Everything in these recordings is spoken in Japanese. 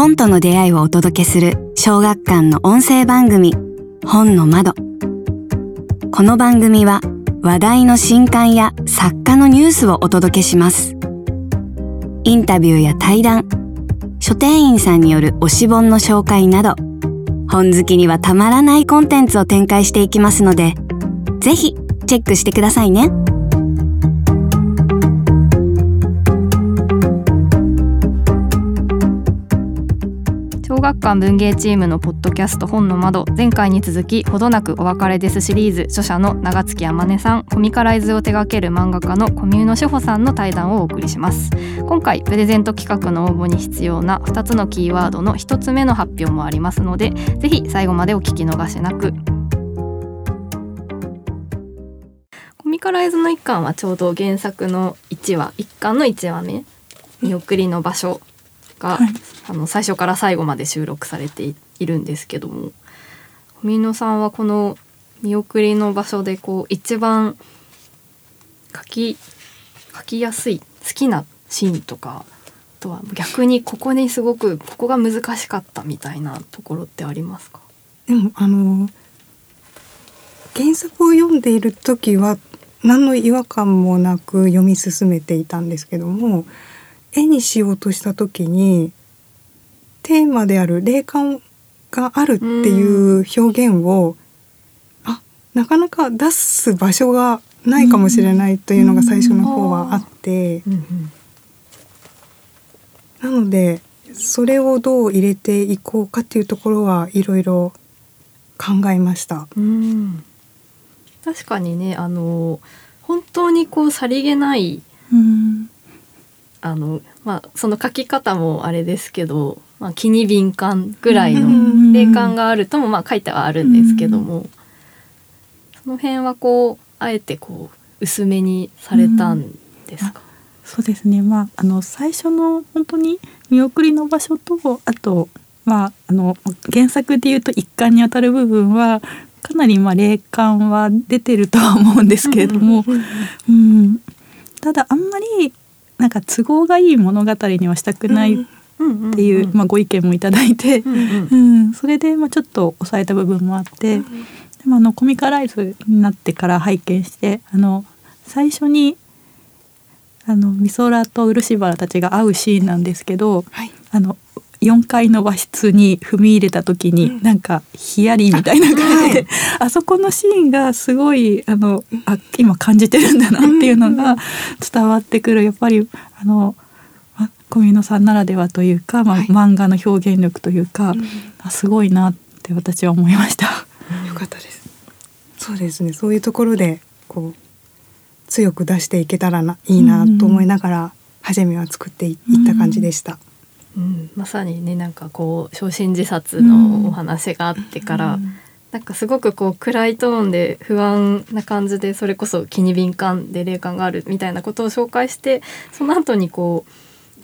本との出会いをお届けする小学館の音声番組本の窓この番組は話題の新刊や作家のニュースをお届けしますインタビューや対談書店員さんによる推し本の紹介など本好きにはたまらないコンテンツを展開していきますのでぜひチェックしてくださいね。学館文芸チームのポッドキャスト本の窓前回に続きほどなくお別れですシリーズ著者の長月天音さんコミカライズを手掛ける漫画家の小宮野志保さんの対談をお送りします。今回プレゼント企画の応募に必要な2つのキーワードの1つ目の発表もありますのでぜひ最後までお聞き逃しなく。コミカライズの一巻はちょうど原作の1話一巻の1話目見送りの場所が、はい、あの最初から最後まで収録されているんですけども小野さんはこの見送りの場所でこう一番書き書きやすい好きなシーンとかとは逆にここにすごくここが難しかったみたいなところってありますか？でもあの原作を読んでいる時は何の違和感もなく読み進めていたんですけども絵にしようとした時にテーマである霊感があるっていう表現を、うん、あなかなか出す場所がないかもしれないというのが最初の方はあって、なのでそれをどう入れていこうかっていうところはいろいろ考えました。うん。確かにねあの本当にこうさりげない、うん、あのまあその書き方もあれですけど、まあ、気に敏感ぐらいの霊感があるともまあ書いてはあるんですけども、その辺はこうあえてこう薄めにされたんですか、そうですね。まああの最初の本当に見送りの場所とあとまああの原作でいうと一貫にあたる部分はかなりまあ霊感は出てるとは思うんですけれども、うん、ただあんまりなんか都合がいい物語にはしたくないっていう、まあ、ご意見もいただいて、うんそれでまあちょっと抑えた部分もあって、でもあのコミカライズになってから拝見してあの最初にあの美空と漆原たちが会うシーンなんですけど、はい、あの4階の和室に踏み入れた時に、うん、なんかヒヤリみたいな感じで、あはい、そこのシーンがすごいあのあ今感じてるんだなっていうのが伝わってくるやっぱりあの小見野さんならではというか、まあ、はい、漫画の表現力というか、うん、すごいなって私は思いました。よかったです。そうですね。そういうところでこう強く出していけたらないいなと思いながら、初めは作っていった感じでした。うん、まさにねなんかこう焼身自殺のお話があってから、うん、なんかすごくこう暗いトーンで不安な感じでそれこそ気に敏感で霊感があるみたいなことを紹介してその後にこう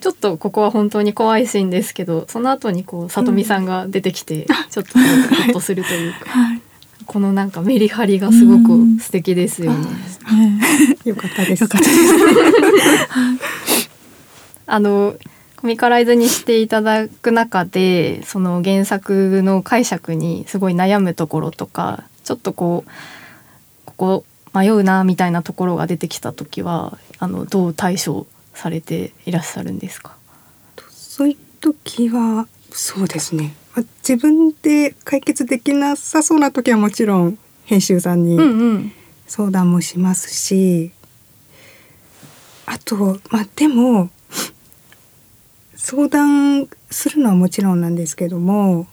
ちょっとここは本当に怖いシーンですけどその後にこう里美さんが出てきて、ちょっとほっとするというか、はい、このなんかメリハリがすごく素敵ですよね。よかったです。あのコミカライズにしていただく中でその原作の解釈にすごい悩むところとかちょっとこうここ迷うなみたいなところが出てきた時はあのどう対処されていらっしゃるんですか？そういう時はそうですね。自分で解決できなさそうな時はもちろん編集さんに相談もしますし、うんうん、あとまあでも相談するのはもちろんなんですけども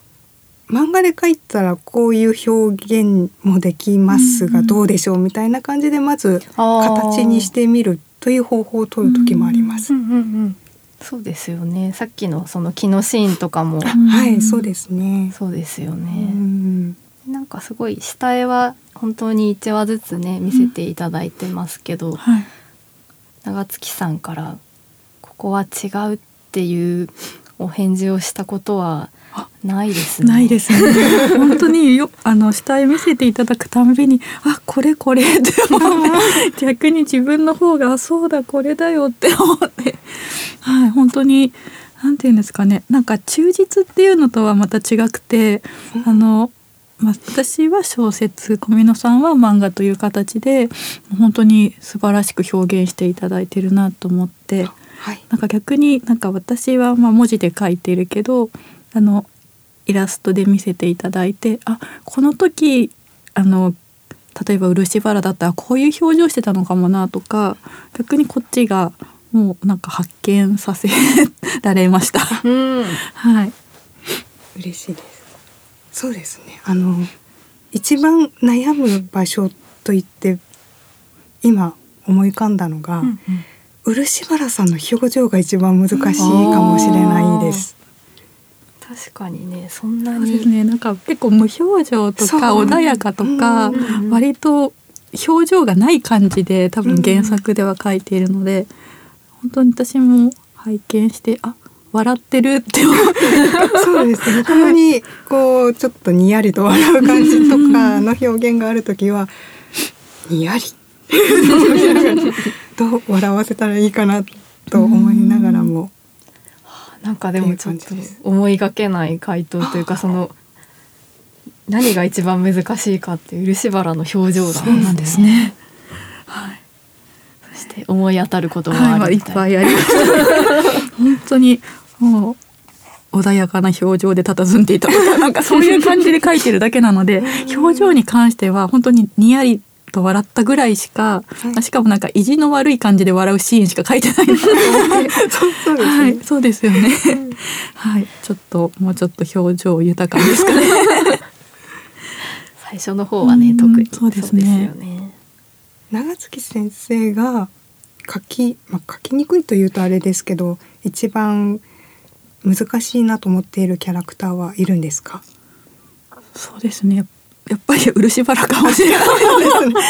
漫画で描いたらこういう表現もできますがどうでしょうみたいな感じでまず形にしてみるという方法を取る時もあります。そうですよね。さっきのその木のシーンとかも、はい、そうですね。そうですよね。んなんかすごい下絵は本当に1話ずつね見せていただいてますけど、はい、長月さんからここは違うってっていうお返事をしたことはないですね。ないですね。本当によあの下絵見せていただくたんびにあこれこれって思って 逆に自分の方がそうだこれだよって思ってはい本当になんていうんですかねなんか忠実っていうのとはまた違くて、あのまあ、私は小説小見野さんは漫画という形で本当に素晴らしく表現していただいてるなと思って、はい、なんか逆になんか私はまあ文字で書いてるけどあのイラストで見せていただいてあこの時あの例えば漆原だったらこういう表情してたのかもなとか逆にこっちがもうなんか発見させられました。うん、はい。嬉しいです。そうですね。あの一番悩む場所といって今思い浮かんだのが、うんうん、漆原さんの表情が一番難しいかもしれないです。確かにねそんなに。ね。なんか結構無表情とか穏やかとか、割と表情がない感じで多分原作では書いているので、うん、本当に私も拝見してあ笑ってるって思って。そうですね。たまにこうちょっとにやりと笑う感じとかの表現がある時は にやり どう笑わせたらいいかなと思いながらも。なんかでもちょっと思いがけない回答というか その何が一番難しいかっていう漆原の表情なんですね。はい。そして思い当たることがあるい、はい、っぱいあります。本当にもう穏やかな表情で佇んでいたとかなんかそういう感じで書いてるだけなので表情に関しては本当ににやりと笑ったぐらいしか、はい、しかもなんか意地の悪い感じで笑うシーンしか書いてないなと思ってそうです、ね、はい、そうですよね、はい。ちょっともうちょっと表情豊かですかね。最初の方はね特に。そうですね。長月先生が書き、まあ、書きにくいというとあれですけど一番難しいなと思っているキャラクターはいるんですか？そうですね。やっぱり漆原かもしれないですね。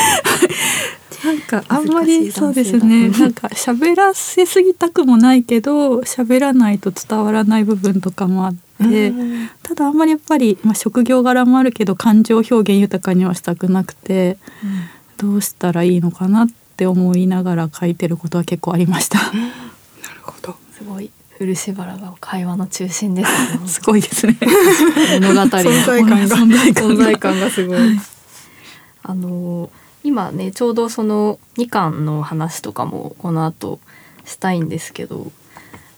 なんかあんまりそうですね。なんか喋らせすぎたくもないけど喋らないと伝わらない部分とかもあってただあんまりやっぱり、まあ、職業柄もあるけど感情表現豊かにはしたくなくて、うん、どうしたらいいのかなって思いながら書いてることは結構ありました。なるほど。すごい漆原が会話の中心です、ね、すごいですね。物語の。存在感が。存在感がすごい、はい、あの今ねちょうどその2巻の話とかもこの後したいんですけど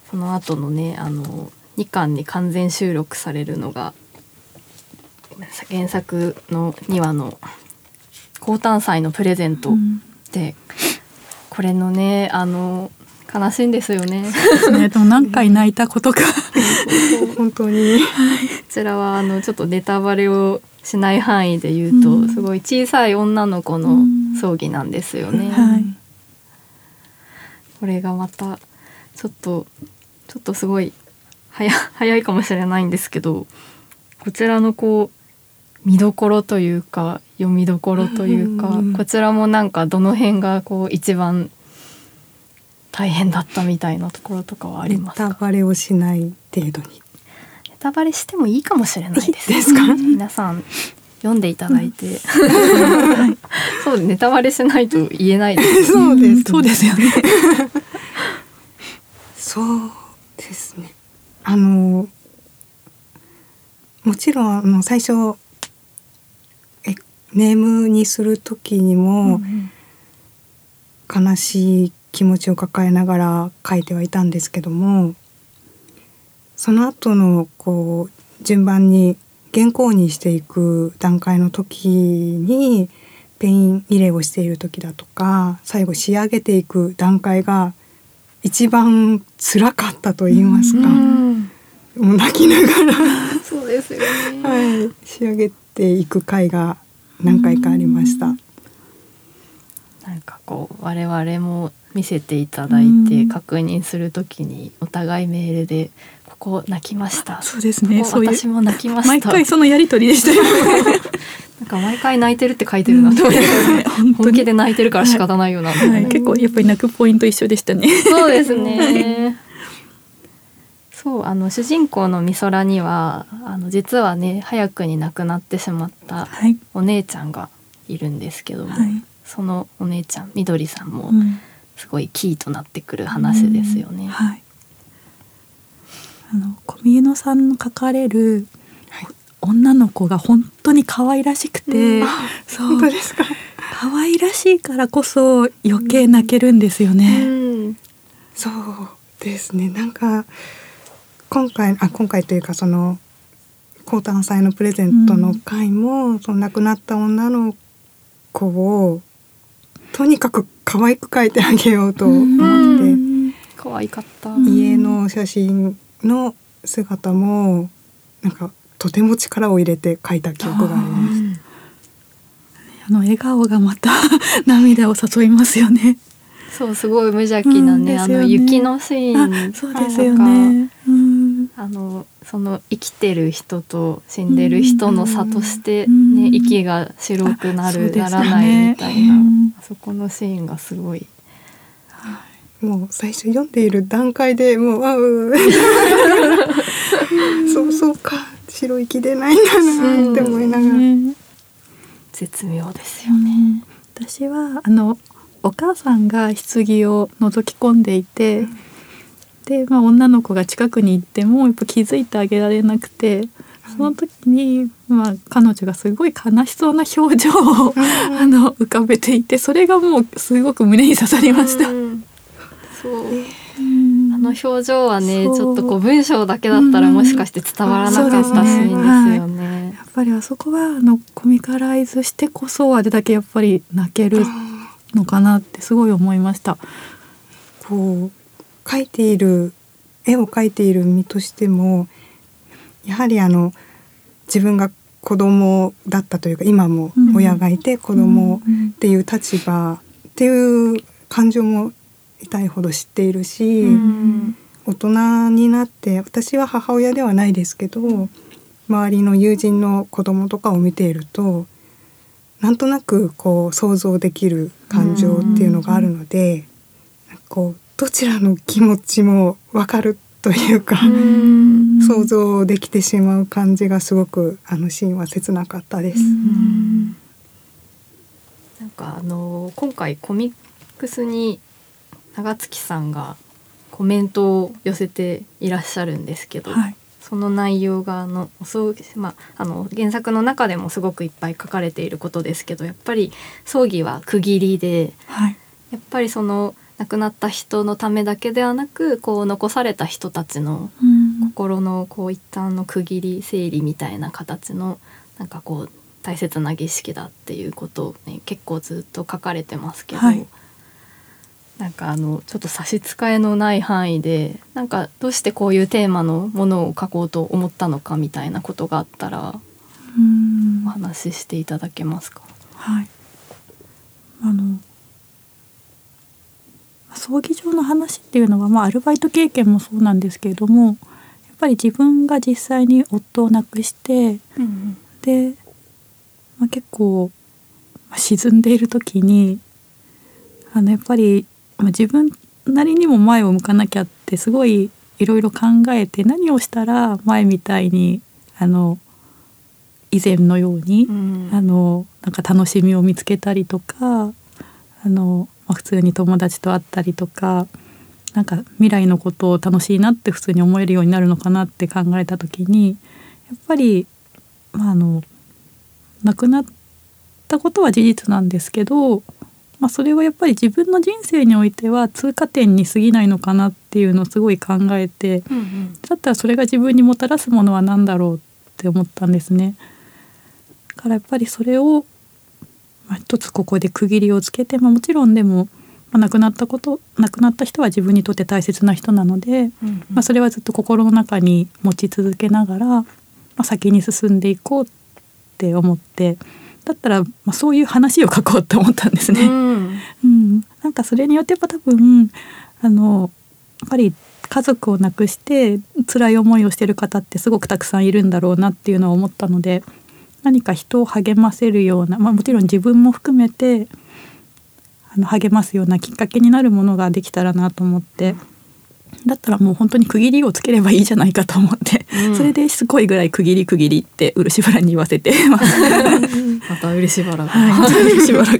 その後のねあの2巻に完全収録されるのが原作の2話の「高誕祭のプレゼント」で、うん、これのねあの悲しいんですよね。ねでも何回泣いたことか 本当に。こちらはあのちょっとネタバレをしない範囲で言うと、うん、すごい小さい女の子の葬儀なんですよね。はい、これがまたちょっとちょっとすごい早早いかもしれないんですけどこちらのこう見どころというか読みどころというか、こちらもなんかどの辺がこう一番大変だったみたいなところとかはありますネタバレをしない程度に。ネタバレしてもいいかもしれないです。ですか？皆さん読んでいただいて、そうネタバレしないと言えないです、ね、そうです、そうですよね。そうですね。あのもちろんあの最初えネームにする時にも、悲しい気持ちを抱えながら書いてはいたんですけどもその後のこう順番に原稿にしていく段階の時にペン入れをしている時だとか最後仕上げていく段階が一番辛かったと言いますか、うもう泣きながら。そうですよね、はい、仕上げていく回が何回かありました。なんかこう我々も見せていただいて確認するときにお互いメールで「ここ泣きました」そうですね。私も泣きました。毎回そのやり取りでしたよ なんか毎回泣いてるって書いてるなと思って、うん、本気で泣いてるから仕方ないよな、はいはい、結構やっぱり泣くポイント一緒でしたね。そうですね。そうあの主人公の美空にはあの実はね早くに亡くなってしまったお姉ちゃんがいるんですけども、はい、そのお姉ちゃんみどりさんも、うんすごいキーとなってくる話ですよね。はい、あの小宮野さんの書かれる女の子が本当に可愛らしくて、うん、そう。本当ですか？可愛らしいからこそ余計泣けるんですよね。うん、そうですね。なんか今回あ今回というかその高誕祭のプレゼントの回も、うん、その亡くなった女の子をとにかく可愛く描いてあげようと思って、可愛かった。家の写真の姿もなんかとても力を入れて描いた記憶があります。あの笑顔がまた 涙を誘いますよね。そうすごい無邪気なねうんね、あの雪のシーンそうですよね。うん、あのその生きてる人と死んでる人の差としてね、うん、息が白くなる、ね、ならないみたいな、あそこのシーンがすごい。もう最初読んでいる段階でもうあう。そうそうか。白い木出ないんだなって思いながら、絶妙ですよね、私はあのお母さんが棺を覗き込んでいて、うん、で、まあ、女の子が近くに行ってもやっぱ気づいてあげられなくてその時に、まあ、彼女がすごい悲しそうな表情を、うん、あの浮かべていてそれがもうすごく胸に刺さりました。うん、そう。あの表情はねちょっとこう文章だけだったらもしかして伝わらなかったシーンですよね。やっぱりあそこはあのコミカライズしてこそあれだけやっぱり泣けるのかなってすごい思いました。こう描いている絵を描いている身としてもやはりあの自分が子供だったというか今も親がいて子供っていう立場っていう感情も痛いほど知っているし、うん、大人になって私は母親ではないですけど周りの友人の子供とかを見ているとなんとなくこう想像できる感情っていうのがあるので、うん、こうどちらの気持ちも分かるというか、うん、想像できてしまう感じがすごくあのシーンは切なかったです。なんかあの今回コミックスに長月さんがコメントを寄せていらっしゃるんですけど、はい、その内容があのまあ、あの原作の中でもすごくいっぱい書かれていることですけどやっぱり葬儀は区切りで、はい、やっぱりその亡くなった人のためだけではなくこう残された人たちの心のこう一旦の区切り整理みたいな形のなんかこう大切な儀式だっていうことをね結構ずっと書かれてますけど。はいなんかあのちょっと差し支えのない範囲でなんかどうしてこういうテーマのものを書こうと思ったのかみたいなことがあったらお話ししていただけますか？はいあの葬儀場の話っていうのは、まあ、アルバイト経験もそうなんですけれどもやっぱり自分が実際に夫を亡くして、うんうん、で、まあ、結構、まあ、沈んでいる時にあのやっぱりまあ、自分なりにも前を向かなきゃってすごいいろいろ考えて何をしたら前みたいにあの以前のように、うん、あのなんか楽しみを見つけたりとかあの、まあ、普通に友達と会ったりとかなんか未来のことを楽しいなって普通に思えるようになるのかなって考えた時にやっぱり、まあ、あの亡くなったことは事実なんですけどまあ、それはやっぱり自分の人生においては通過点に過ぎないのかなっていうのをすごい考えて、うんうん、だったらそれが自分にもたらすものは何だろうって思ったんですね。だからやっぱりそれを、まあ、一つここで区切りをつけて、まあ、もちろんでも、まあ、亡くなったこと亡くなった人は自分にとって大切な人なので、うんうん、まあ、それはずっと心の中に持ち続けながら、まあ、先に進んでいこうって思って。だったら、まあ、そういう話を書こうと思ったんですね。うん、うん、なんかそれによってやっぱ多分あのやっぱり家族を亡くして辛い思いをしてる方ってすごくたくさんいるんだろうなっていうのを思ったので何か人を励ませるような、まあ、もちろん自分も含めてあの励ますようなきっかけになるものができたらなと思って。だったらもう本当に区切りをつければいいじゃないかと思って、うん、それでしつこいぐらい区切り区切りって漆原に言わせて。また漆原が、はい、漆原が。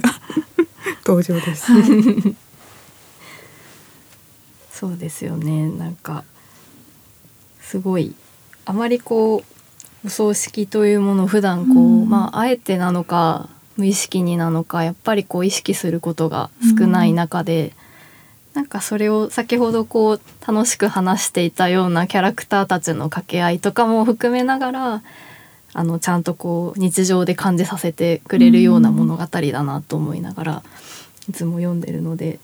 登場です、そうですよね。なんかすごいあまりこうお葬式というものを普段こう、うん、まああえてなのか無意識になのかやっぱりこう意識することが少ない中で、うん、なんかそれを先ほどこう楽しく話していたようなキャラクターたちの掛け合いとかも含めながらあのちゃんとこう日常で感じさせてくれるような物語だなと思いながらいつも読んでるので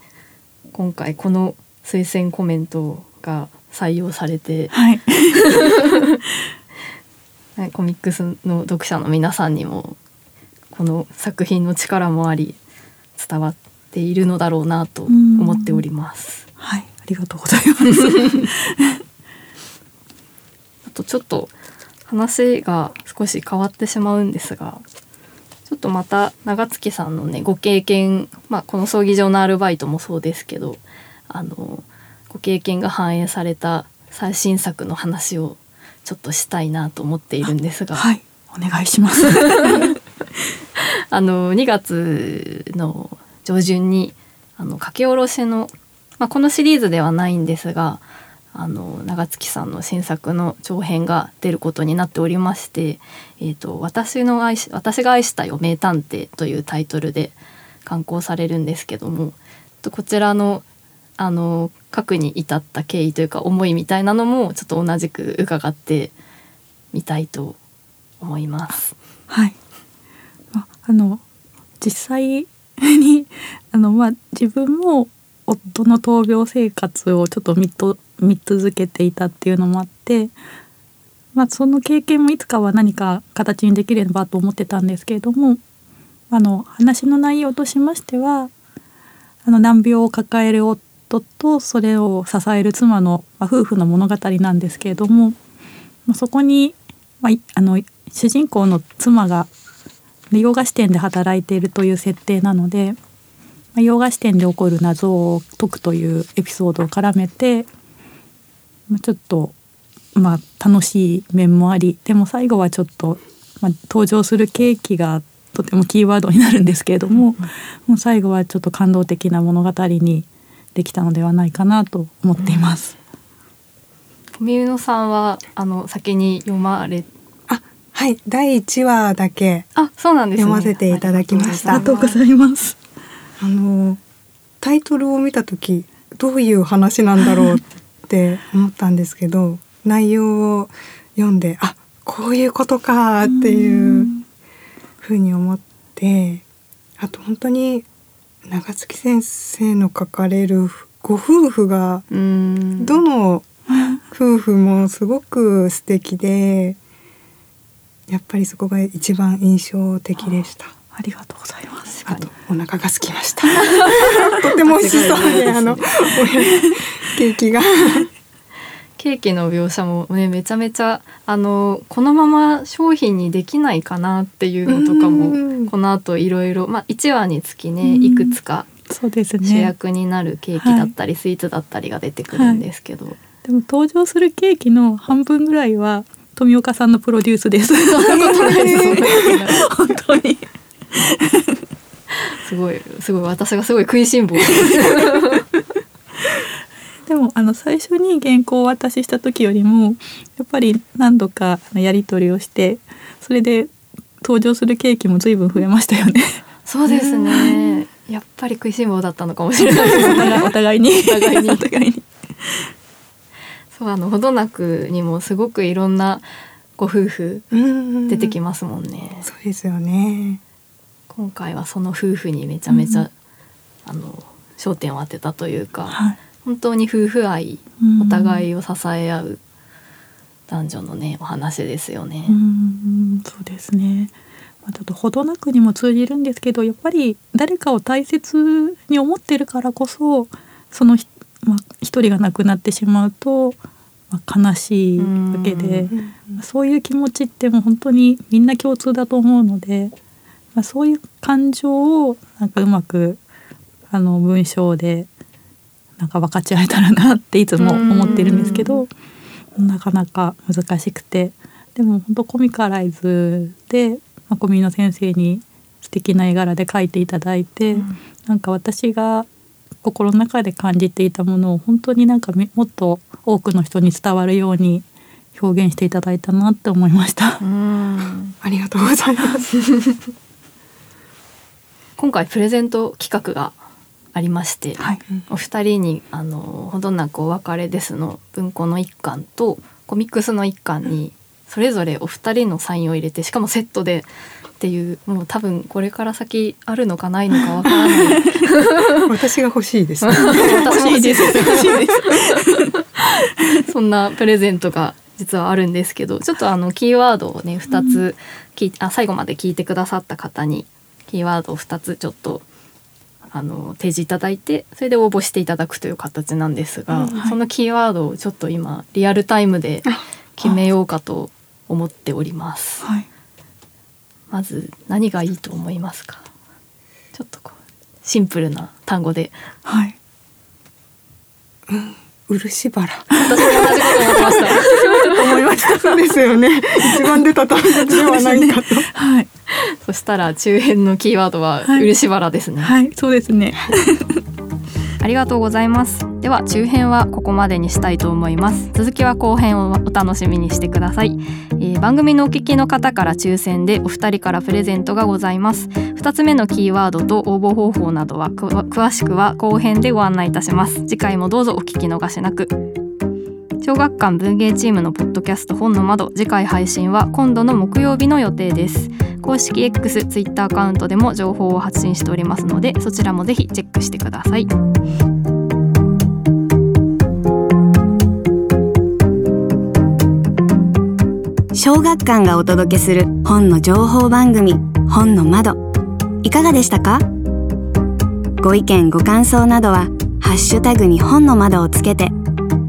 今回この推薦コメントが採用されて、はい、コミックスの読者の皆さんにもこの作品の力もあり伝わっているのだろうなと思っております。はい、ありがとうございます。あとちょっと話が少し変わってしまうんですがちょっとまた長月さんのねご経験、まあ、この葬儀場のアルバイトもそうですけどあのご経験が反映された最新作の話をちょっとしたいなと思っているんですが。はいお願いします あの2月の上旬にあの書き下ろしの、まあ、このシリーズではないんですがあの長月さんの新作の長編が出ることになっておりまして「えーと、私の愛し私が愛したよ名探偵」というタイトルで刊行されるんですけどもこちらのあの書くに至った経緯というか思いみたいなのもちょっと同じく伺ってみたいと思います。はい、ああの実際に あの、まあ、自分も夫の闘病生活をちょっと見と見続けていたっていうのもあって、まあ、その経験もいつかは何か形にできればと思ってたんですけれどもあの話の内容としましてはあの難病を抱える夫とそれを支える妻の、まあ、夫婦の物語なんですけれども、まあ、そこに、まあ、あの主人公の妻が洋菓子店で働いているという設定なので、まあ、洋菓子店で起こる謎を解くというエピソードを絡めてまあ、ちょっとまあ楽しい面もありでも最後はちょっと、まあ、登場するケーキがとてもキーワードになるんですけれども、もう最後はちょっと感動的な物語にできたのではないかなと思っています。み野さんはあの先に読まれあはい。第一話だけあそうなんです、ね、読ませていただきました。ありがとうございます。あのタイトルを見た時どういう話なんだろうって 思ったんですけど内容を読んであこういうことかっていうふうに思ってあと本当に長月先生の書かれるご夫婦がどの夫婦もすごく素敵でやっぱりそこが一番印象的でした。ありがとうございます。あとお腹が空きました。とても美味しそうで、あのケーキがケーキの描写もねめちゃめちゃあのこのまま商品にできないかなっていうのとかもこの後いろいろまあ1話につきねいくつか主役になるケーキだったりスイーツだったりが出てくるんですけど、はい、でも登場するケーキの半分ぐらいは富岡さんのプロデュースです。本当に。すごいすごい私がすごい食いしん坊 でもあの最初に原稿を渡しした時よりもやっぱり何度かやり取りをしてそれで登場するケーキも随分増えましたよね。そうですね。やっぱり食いしん坊だったのかもしれないですね。お互いに。お互いに。お互いに。そうあのほどなくにもすごくいろんなご夫婦出てきますもんね。そうですよね。今回はその夫婦にめちゃめちゃ、うん、あの焦点を当てたというか、はい、本当に夫婦愛、お互いを支え合う男女のねお話ですよね。うんそうですね。まあ、ちょっと程なくにも通じるんですけどやっぱり誰かを大切に思ってるからこそそのまあ、一人が亡くなってしまうと、まあ、悲しいわけで、うそういう気持ちってもう本当にみんな共通だと思うので、まあ、そういう感情をなんかうまくあの文章でなんか分かち合えたらなっていつも思ってるんですけどなかなか難しくてでも本当コミカライズで、まあ、小見の先生に素敵な絵柄で描いていただいて、うん、なんか私が心の中で感じていたものを本当になんかもっと多くの人に伝わるように表現していただいたなって思いました。ありがとうございます。今回プレゼント企画がありまして、はい、お二人にあのほどなくお別れですの文庫の一巻とコミックスの一巻にそれぞれお二人のサインを入れてしかもセットでっていうもう多分これから先あるのかないのかわからない。私が欲しいです、私も欲しいです。そんなプレゼントが実はあるんですけどちょっとあのキーワードをね2つき、うん、あ最後まで聞いてくださった方にキーワードを2つちょっとあの提示いただいてそれで応募していただくという形なんですが、うんはい、そのキーワードをちょっと今リアルタイムで決めようかと思っております。はい。まず何がいいと思いますか？ちょっとこうシンプルな単語で。はい。うん漆原。私も同じこと思ってました。思いました。ですよね。一番出た単語ではないかと、ね、はいそしたら中編のキーワードは漆原ですね、はい、はい、そうですね。ありがとうございます。では中編はここまでにしたいと思います。続きは後編をお楽しみにしてください、えー、番組のお聞きの方から抽選でお二人からプレゼントがございます。二つ目のキーワードと応募方法などは詳しくは後編でご案内いたします。次回もどうぞお聞き逃しなく小学館文芸チームのポッドキャスト本の窓次回配信は今度の木曜日の予定です。公式 X、Twitter アカウントでも情報を発信しておりますのでそちらもぜひチェックしてください。小学館がお届けする本の情報番組本の窓いかがでしたか？ご意見ご感想などはハッシュタグに本の窓をつけて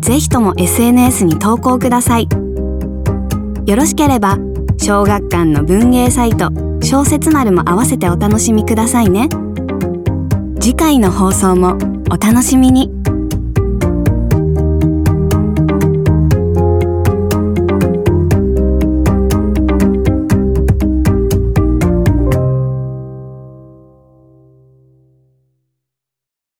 ぜひとも SNS に投稿ください。よろしければ小学館の文芸サイト小説丸も合わせてお楽しみくださいね。次回の放送もお楽しみに。